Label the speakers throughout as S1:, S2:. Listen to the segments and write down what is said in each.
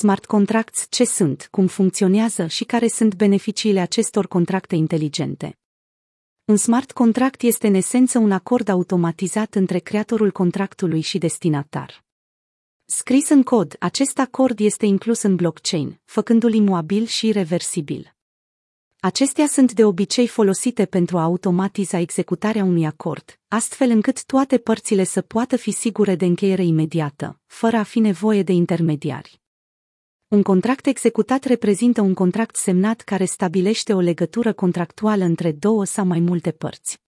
S1: Smart contracts ce sunt, cum funcționează și care sunt beneficiile acestor contracte inteligente. Un smart contract este în esență un acord automatizat între creatorul contractului și destinatar. Scris în cod, acest acord este inclus în blockchain, făcându-l imuabil și reversibil. Acestea sunt de obicei folosite pentru a automatiza executarea unui acord, astfel încât toate părțile să poată fi sigure de încheiere imediată, fără a fi nevoie de intermediari. Un contract executat reprezintă un contract semnat care stabilește o legătură contractuală între două sau mai multe părți.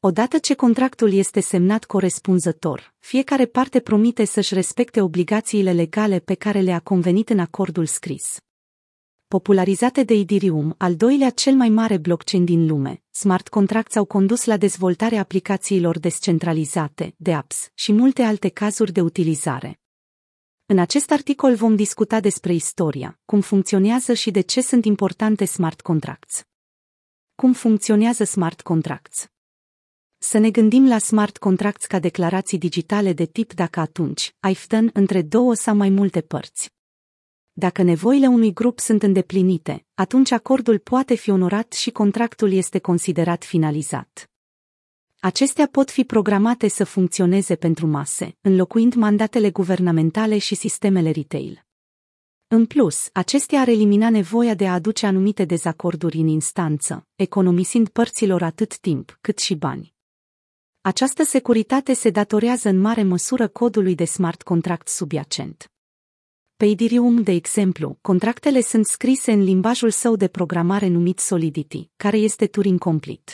S1: Odată ce contractul este semnat corespunzător, fiecare parte promite să-și respecte obligațiile legale pe care le-a convenit în acordul scris. Popularizate de Ethereum, al doilea cel mai mare blockchain din lume, smart contracts au condus la dezvoltarea aplicațiilor descentralizate, de apps, și multe alte cazuri de utilizare. În acest articol vom discuta despre istoria, cum funcționează și de ce sunt importante smart contracts. Cum funcționează smart contracts? Să ne gândim la smart contracts ca declarații digitale de tip dacă atunci, IFTN între două sau mai multe părți. Dacă nevoile unui grup sunt îndeplinite, atunci acordul poate fi onorat și contractul este considerat finalizat. Acestea pot fi programate să funcționeze pentru mase, înlocuind mandatele guvernamentale și sistemele retail. În plus, acestea ar elimina nevoia de a aduce anumite dezacorduri în instanță, economisind părților atât timp cât și bani. Această securitate se datorează în mare măsură codului de smart contract subiacent. Pe Ethereum, de exemplu, contractele sunt scrise în limbajul său de programare numit Solidity, care este Turing Complete.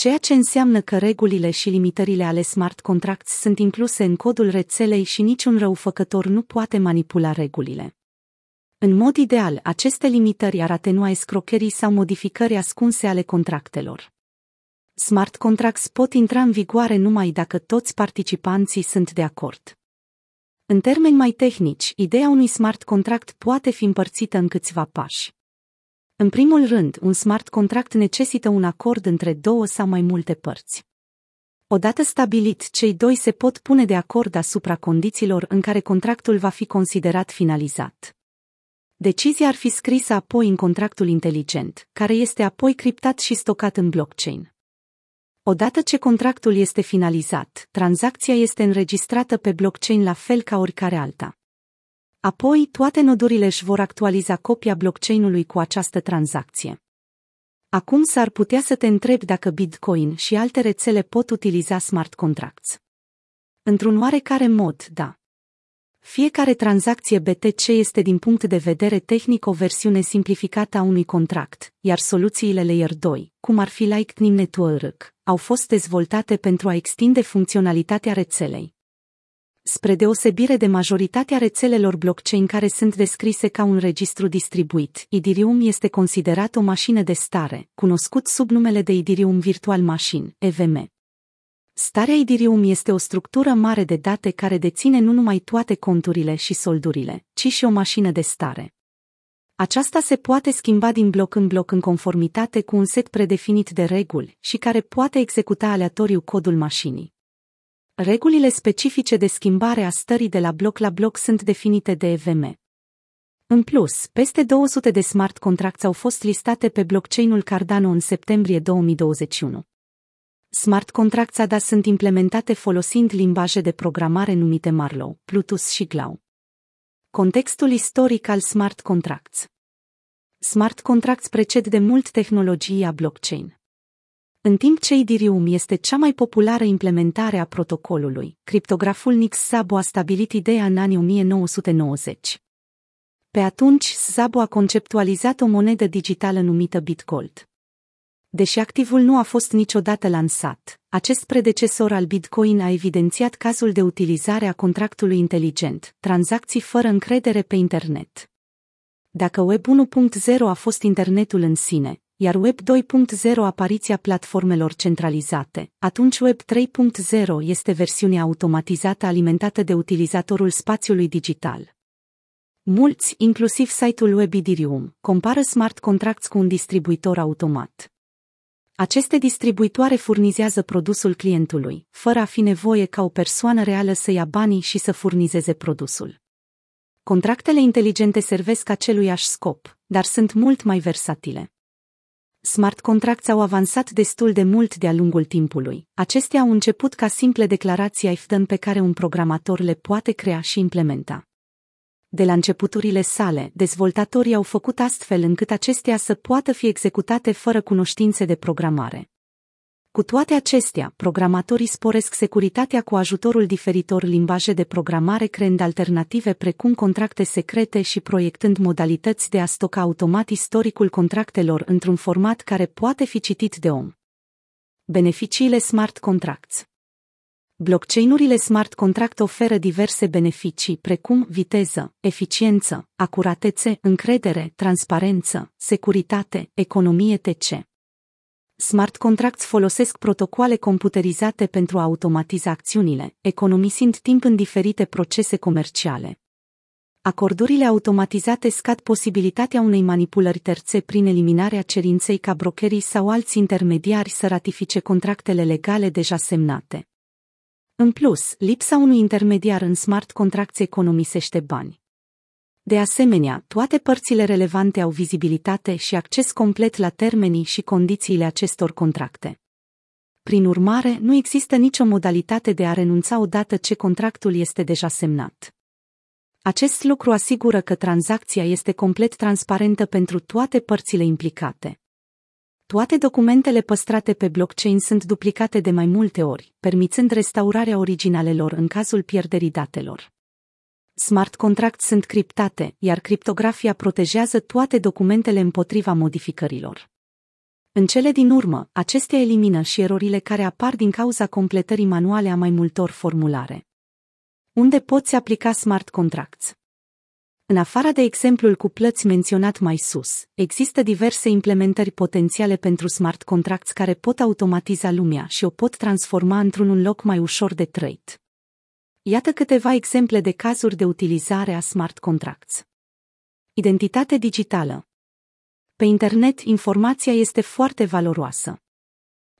S1: Ceea ce înseamnă că regulile și limitările ale smart contracts sunt incluse în codul rețelei și niciun răufăcător nu poate manipula regulile. În mod ideal, aceste limitări ar atenua escrocherii sau modificări ascunse ale contractelor. Smart contracts pot intra în vigoare numai dacă toți participanții sunt de acord. În termeni mai tehnici, ideea unui smart contract poate fi împărțită în câțiva pași. În primul rând, un smart contract necesită un acord între două sau mai multe părți. Odată stabilit, cei doi se pot pune de acord asupra condițiilor în care contractul va fi considerat finalizat. Decizia ar fi scrisă apoi în contractul inteligent, care este apoi criptat și stocat în blockchain. Odată ce contractul este finalizat, tranzacția este înregistrată pe blockchain la fel ca oricare alta. Apoi, toate nodurile își vor actualiza copia blockchain-ului cu această tranzacție. Acum s-ar putea să te întrebi dacă Bitcoin și alte rețele pot utiliza smart contracts. Într-un oarecare mod, da. Fiecare tranzacție BTC este din punct de vedere tehnic o versiune simplificată a unui contract, iar soluțiile Layer 2, cum ar fi Lightning Network, au fost dezvoltate pentru a extinde funcționalitatea rețelei. Spre deosebire de majoritatea rețelelor blockchain care sunt descrise ca un registru distribuit, Ethereum este considerat o mașină de stare, cunoscut sub numele de Ethereum Virtual Machine, EVM. Starea Ethereum este o structură mare de date care deține nu numai toate conturile și soldurile, ci și o mașină de stare. Aceasta se poate schimba din bloc în bloc în conformitate cu un set predefinit de reguli și care poate executa aleatoriu codul mașinii. Regulile specifice de schimbare a stării de la bloc la bloc sunt definite de EVM. În plus, peste 200 de smart contracts au fost listate pe blockchain-ul Cardano în septembrie 2021. Smart contracts ADA sunt implementate folosind limbaje de programare numite Marlow, Plutus și Glau. Contextul istoric al smart contracts Smart contracts preced de mult tehnologia blockchain. În timp ce Ethereum este cea mai populară implementare a protocolului, criptograful Nix Szabo a stabilit ideea în anii 1990. Pe atunci, Szabo a conceptualizat o monedă digitală numită Bitgold. Deși activul nu a fost niciodată lansat, acest predecesor al Bitcoin a evidențiat cazul de utilizare a contractului inteligent, tranzacții fără încredere pe internet. Dacă Web 1.0 a fost internetul în sine, iar Web 2.0 apariția platformelor centralizate, atunci Web 3.0 este versiunea automatizată alimentată de utilizatorul spațiului digital. Mulți, inclusiv site-ul web Ethereum, compară smart contracts cu un distribuitor automat. Aceste distribuitoare furnizează produsul clientului, fără a fi nevoie ca o persoană reală să ia banii și să furnizeze produsul. Contractele inteligente servesc aceluiași scop, dar sunt mult mai versatile. Smart contracts au avansat destul de mult de-a lungul timpului. Acestea au început ca simple declarații IFDN pe care un programator le poate crea și implementa. De la începuturile sale, dezvoltatorii au făcut astfel încât acestea să poată fi executate fără cunoștințe de programare. Cu toate acestea, programatorii sporesc securitatea cu ajutorul diferitor limbaje de programare creând alternative precum contracte secrete și proiectând modalități de a stoca automat istoricul contractelor într-un format care poate fi citit de om. Beneficiile Smart Contracts Blockchain-urile smart contract oferă diverse beneficii precum viteză, eficiență, acuratețe, încredere, transparență, securitate, economie TC. Smart contracts folosesc protocoale computerizate pentru a automatiza acțiunile, economisind timp în diferite procese comerciale. Acordurile automatizate scad posibilitatea unei manipulări terțe prin eliminarea cerinței ca brokerii sau alți intermediari să ratifice contractele legale deja semnate. În plus, lipsa unui intermediar în smart contracts economisește bani. De asemenea, toate părțile relevante au vizibilitate și acces complet la termenii și condițiile acestor contracte. Prin urmare, nu există nicio modalitate de a renunța odată ce contractul este deja semnat. Acest lucru asigură că tranzacția este complet transparentă pentru toate părțile implicate. Toate documentele păstrate pe blockchain sunt duplicate de mai multe ori, permițând restaurarea originalelor în cazul pierderii datelor. Smart contracts sunt criptate, iar criptografia protejează toate documentele împotriva modificărilor. În cele din urmă, acestea elimină și erorile care apar din cauza completării manuale a mai multor formulare. Unde poți aplica smart contracts? În afara de exemplul cu plăți menționat mai sus, există diverse implementări potențiale pentru smart contracts care pot automatiza lumea și o pot transforma într-un loc mai ușor de trăit. Iată câteva exemple de cazuri de utilizare a smart contracts. Identitate digitală. Pe internet, informația este foarte valoroasă.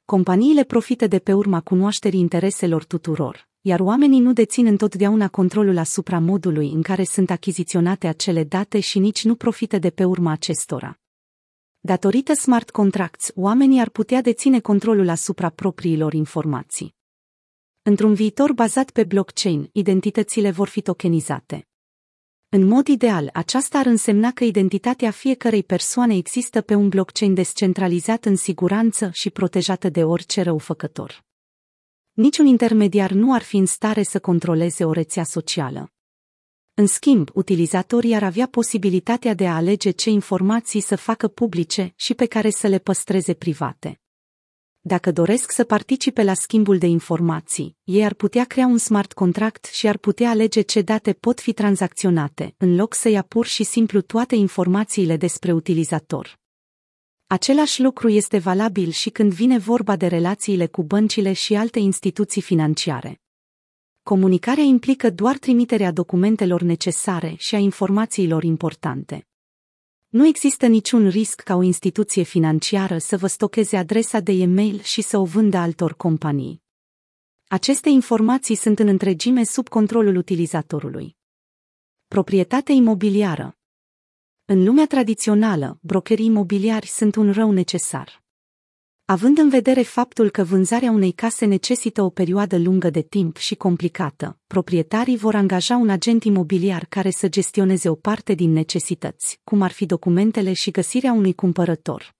S1: Companiile profită de pe urma cunoașterii intereselor tuturor, iar oamenii nu dețin întotdeauna controlul asupra modului în care sunt achiziționate acele date și nici nu profită de pe urma acestora. Datorită smart contracts, oamenii ar putea deține controlul asupra propriilor informații. Într-un viitor bazat pe blockchain, identitățile vor fi tokenizate. În mod ideal, aceasta ar însemna că identitatea fiecărei persoane există pe un blockchain descentralizat în siguranță și protejată de orice răufăcător. Niciun intermediar nu ar fi în stare să controleze o rețea socială. În schimb, utilizatorii ar avea posibilitatea de a alege ce informații să facă publice și pe care să le păstreze private. Dacă doresc să participe la schimbul de informații, ei ar putea crea un smart contract și ar putea alege ce date pot fi tranzacționate, în loc să ia pur și simplu toate informațiile despre utilizator. Același lucru este valabil și când vine vorba de relațiile cu băncile și alte instituții financiare. Comunicarea implică doar trimiterea documentelor necesare și a informațiilor importante. Nu există niciun risc ca o instituție financiară să vă stocheze adresa de e-mail și să o vândă altor companii. Aceste informații sunt în întregime sub controlul utilizatorului. Proprietate imobiliară În lumea tradițională, brokerii imobiliari sunt un rău necesar. Având în vedere faptul că vânzarea unei case necesită o perioadă lungă de timp și complicată, proprietarii vor angaja un agent imobiliar care să gestioneze o parte din necesități, cum ar fi documentele și găsirea unui cumpărător.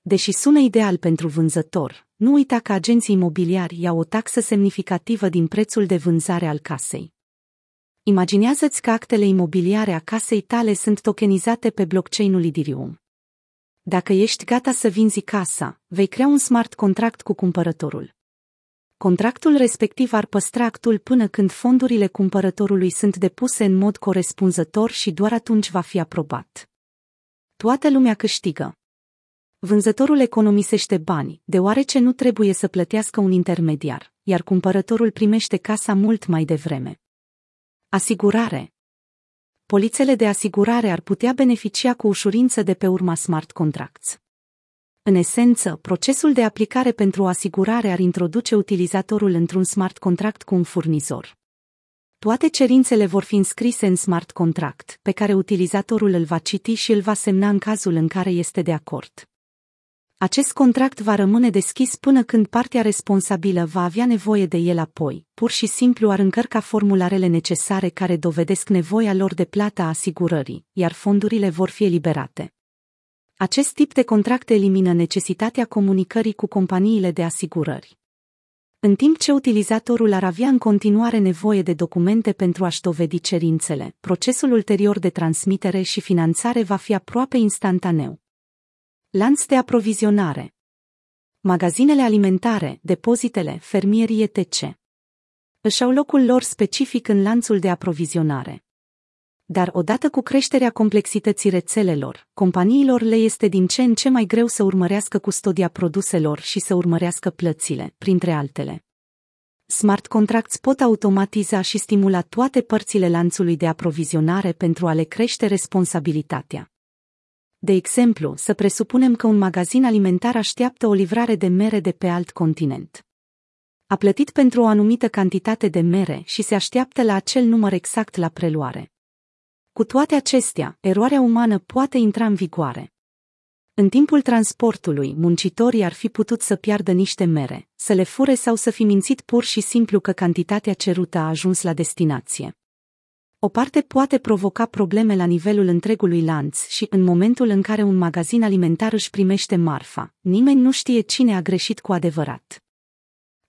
S1: Deși sună ideal pentru vânzător, nu uita că agenții imobiliari iau o taxă semnificativă din prețul de vânzare al casei. Imaginează-ți că actele imobiliare a casei tale sunt tokenizate pe blockchain-ul Ethereum. Dacă ești gata să vinzi casa, vei crea un smart contract cu cumpărătorul. Contractul respectiv ar păstra actul până când fondurile cumpărătorului sunt depuse în mod corespunzător și doar atunci va fi aprobat. Toată lumea câștigă. Vânzătorul economisește bani, deoarece nu trebuie să plătească un intermediar, iar cumpărătorul primește casa mult mai devreme. Asigurare polițele de asigurare ar putea beneficia cu ușurință de pe urma smart contracts. În esență, procesul de aplicare pentru o asigurare ar introduce utilizatorul într-un smart contract cu un furnizor. Toate cerințele vor fi înscrise în smart contract, pe care utilizatorul îl va citi și îl va semna în cazul în care este de acord. Acest contract va rămâne deschis până când partea responsabilă va avea nevoie de el apoi, pur și simplu ar încărca formularele necesare care dovedesc nevoia lor de plata a asigurării, iar fondurile vor fi eliberate. Acest tip de contract elimină necesitatea comunicării cu companiile de asigurări. În timp ce utilizatorul ar avea în continuare nevoie de documente pentru a-și dovedi cerințele, procesul ulterior de transmitere și finanțare va fi aproape instantaneu. Lanț de aprovizionare Magazinele alimentare, depozitele, fermierii etc. își au locul lor specific în lanțul de aprovizionare. Dar odată cu creșterea complexității rețelelor, companiilor le este din ce în ce mai greu să urmărească custodia produselor și să urmărească plățile, printre altele. Smart contracts pot automatiza și stimula toate părțile lanțului de aprovizionare pentru a le crește responsabilitatea. De exemplu, să presupunem că un magazin alimentar așteaptă o livrare de mere de pe alt continent. A plătit pentru o anumită cantitate de mere și se așteaptă la acel număr exact la preluare. Cu toate acestea, eroarea umană poate intra în vigoare. În timpul transportului, muncitorii ar fi putut să piardă niște mere, să le fure sau să fi mințit pur și simplu că cantitatea cerută a ajuns la destinație. O parte poate provoca probleme la nivelul întregului lanț și în momentul în care un magazin alimentar își primește marfa, nimeni nu știe cine a greșit cu adevărat.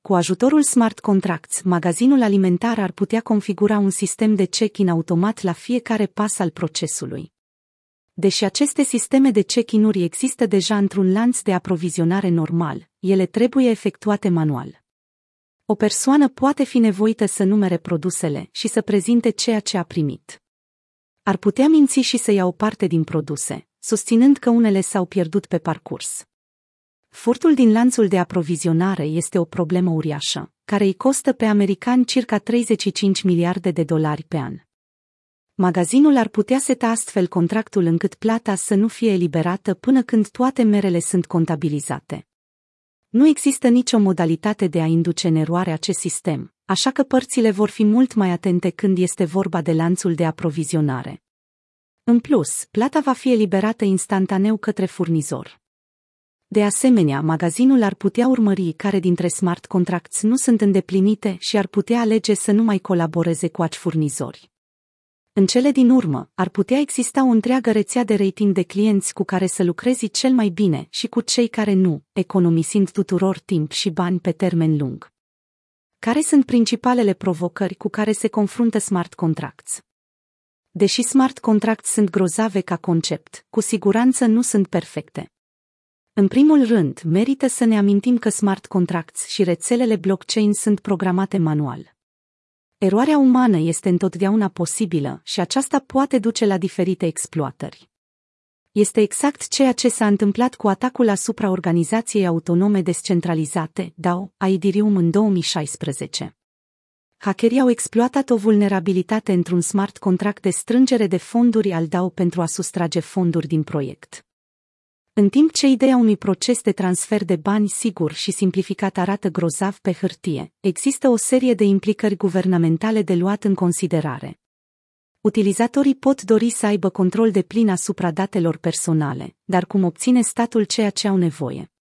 S1: Cu ajutorul Smart Contracts, magazinul alimentar ar putea configura un sistem de check-in automat la fiecare pas al procesului. Deși aceste sisteme de check-in-uri există deja într-un lanț de aprovizionare normal, ele trebuie efectuate manual. O persoană poate fi nevoită să numere produsele și să prezinte ceea ce a primit. Ar putea minți și să ia o parte din produse, susținând că unele s-au pierdut pe parcurs. Furtul din lanțul de aprovizionare este o problemă uriașă, care îi costă pe americani circa 35 miliarde de dolari pe an. Magazinul ar putea seta astfel contractul încât plata să nu fie eliberată până când toate merele sunt contabilizate. Nu există nicio modalitate de a induce în eroare acest sistem, așa că părțile vor fi mult mai atente când este vorba de lanțul de aprovizionare. În plus, plata va fi eliberată instantaneu către furnizor. De asemenea, magazinul ar putea urmări care dintre smart contracts nu sunt îndeplinite și ar putea alege să nu mai colaboreze cu aci furnizori. În cele din urmă, ar putea exista o întreagă rețea de rating de clienți cu care să lucrezi cel mai bine și cu cei care nu, economisind tuturor timp și bani pe termen lung. Care sunt principalele provocări cu care se confruntă smart contracts? Deși smart contracts sunt grozave ca concept, cu siguranță nu sunt perfecte. În primul rând, merită să ne amintim că smart contracts și rețelele blockchain sunt programate manual. Eroarea umană este întotdeauna posibilă și aceasta poate duce la diferite exploatări. Este exact ceea ce s-a întâmplat cu atacul asupra organizației autonome descentralizate, DAO, a Idirium în 2016. Hackerii au exploatat o vulnerabilitate într-un smart contract de strângere de fonduri al DAO pentru a sustrage fonduri din proiect. În timp ce ideea unui proces de transfer de bani sigur și simplificat arată grozav pe hârtie, există o serie de implicări guvernamentale de luat în considerare. Utilizatorii pot dori să aibă control de plin asupra datelor personale, dar cum obține statul ceea ce au nevoie?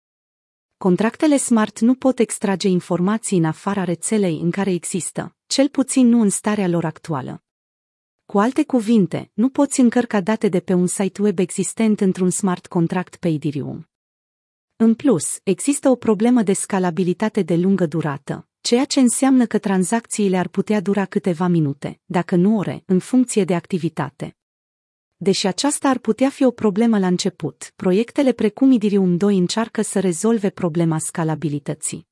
S1: Contractele smart nu pot extrage informații în afara rețelei în care există, cel puțin nu în starea lor actuală. Cu alte cuvinte, nu poți încărca date de pe un site web existent într-un smart contract pe Ethereum. În plus, există o problemă de scalabilitate de lungă durată, ceea ce înseamnă că tranzacțiile ar putea dura câteva minute, dacă nu ore, în funcție de activitate. Deși aceasta ar putea fi o problemă la început, proiectele precum Ethereum 2 încearcă să rezolve problema scalabilității.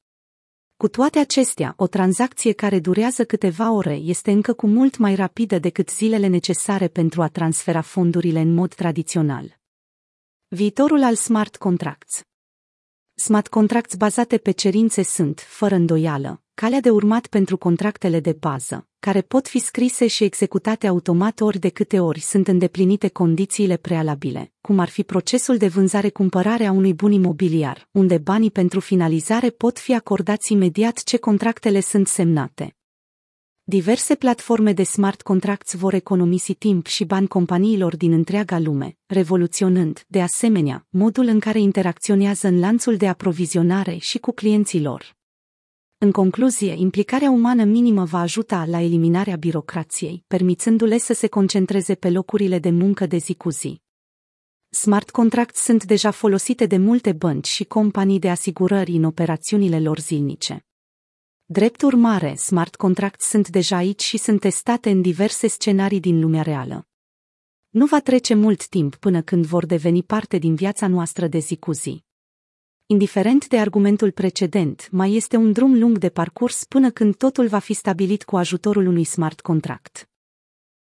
S1: Cu toate acestea, o tranzacție care durează câteva ore este încă cu mult mai rapidă decât zilele necesare pentru a transfera fondurile în mod tradițional. Viitorul al smart contracts Smart contracts bazate pe cerințe sunt, fără îndoială, calea de urmat pentru contractele de bază, care pot fi scrise și executate automat ori de câte ori sunt îndeplinite condițiile prealabile, cum ar fi procesul de vânzare-cumpărare a unui bun imobiliar, unde banii pentru finalizare pot fi acordați imediat ce contractele sunt semnate. Diverse platforme de smart contracts vor economisi timp și bani companiilor din întreaga lume, revoluționând, de asemenea, modul în care interacționează în lanțul de aprovizionare și cu clienții lor. În concluzie, implicarea umană minimă va ajuta la eliminarea birocrației, permițându-le să se concentreze pe locurile de muncă de zi cu zi. Smart contracts sunt deja folosite de multe bănci și companii de asigurări în operațiunile lor zilnice. Drept urmare, smart contracts sunt deja aici și sunt testate în diverse scenarii din lumea reală. Nu va trece mult timp până când vor deveni parte din viața noastră de zi cu zi. Indiferent de argumentul precedent, mai este un drum lung de parcurs până când totul va fi stabilit cu ajutorul unui smart contract.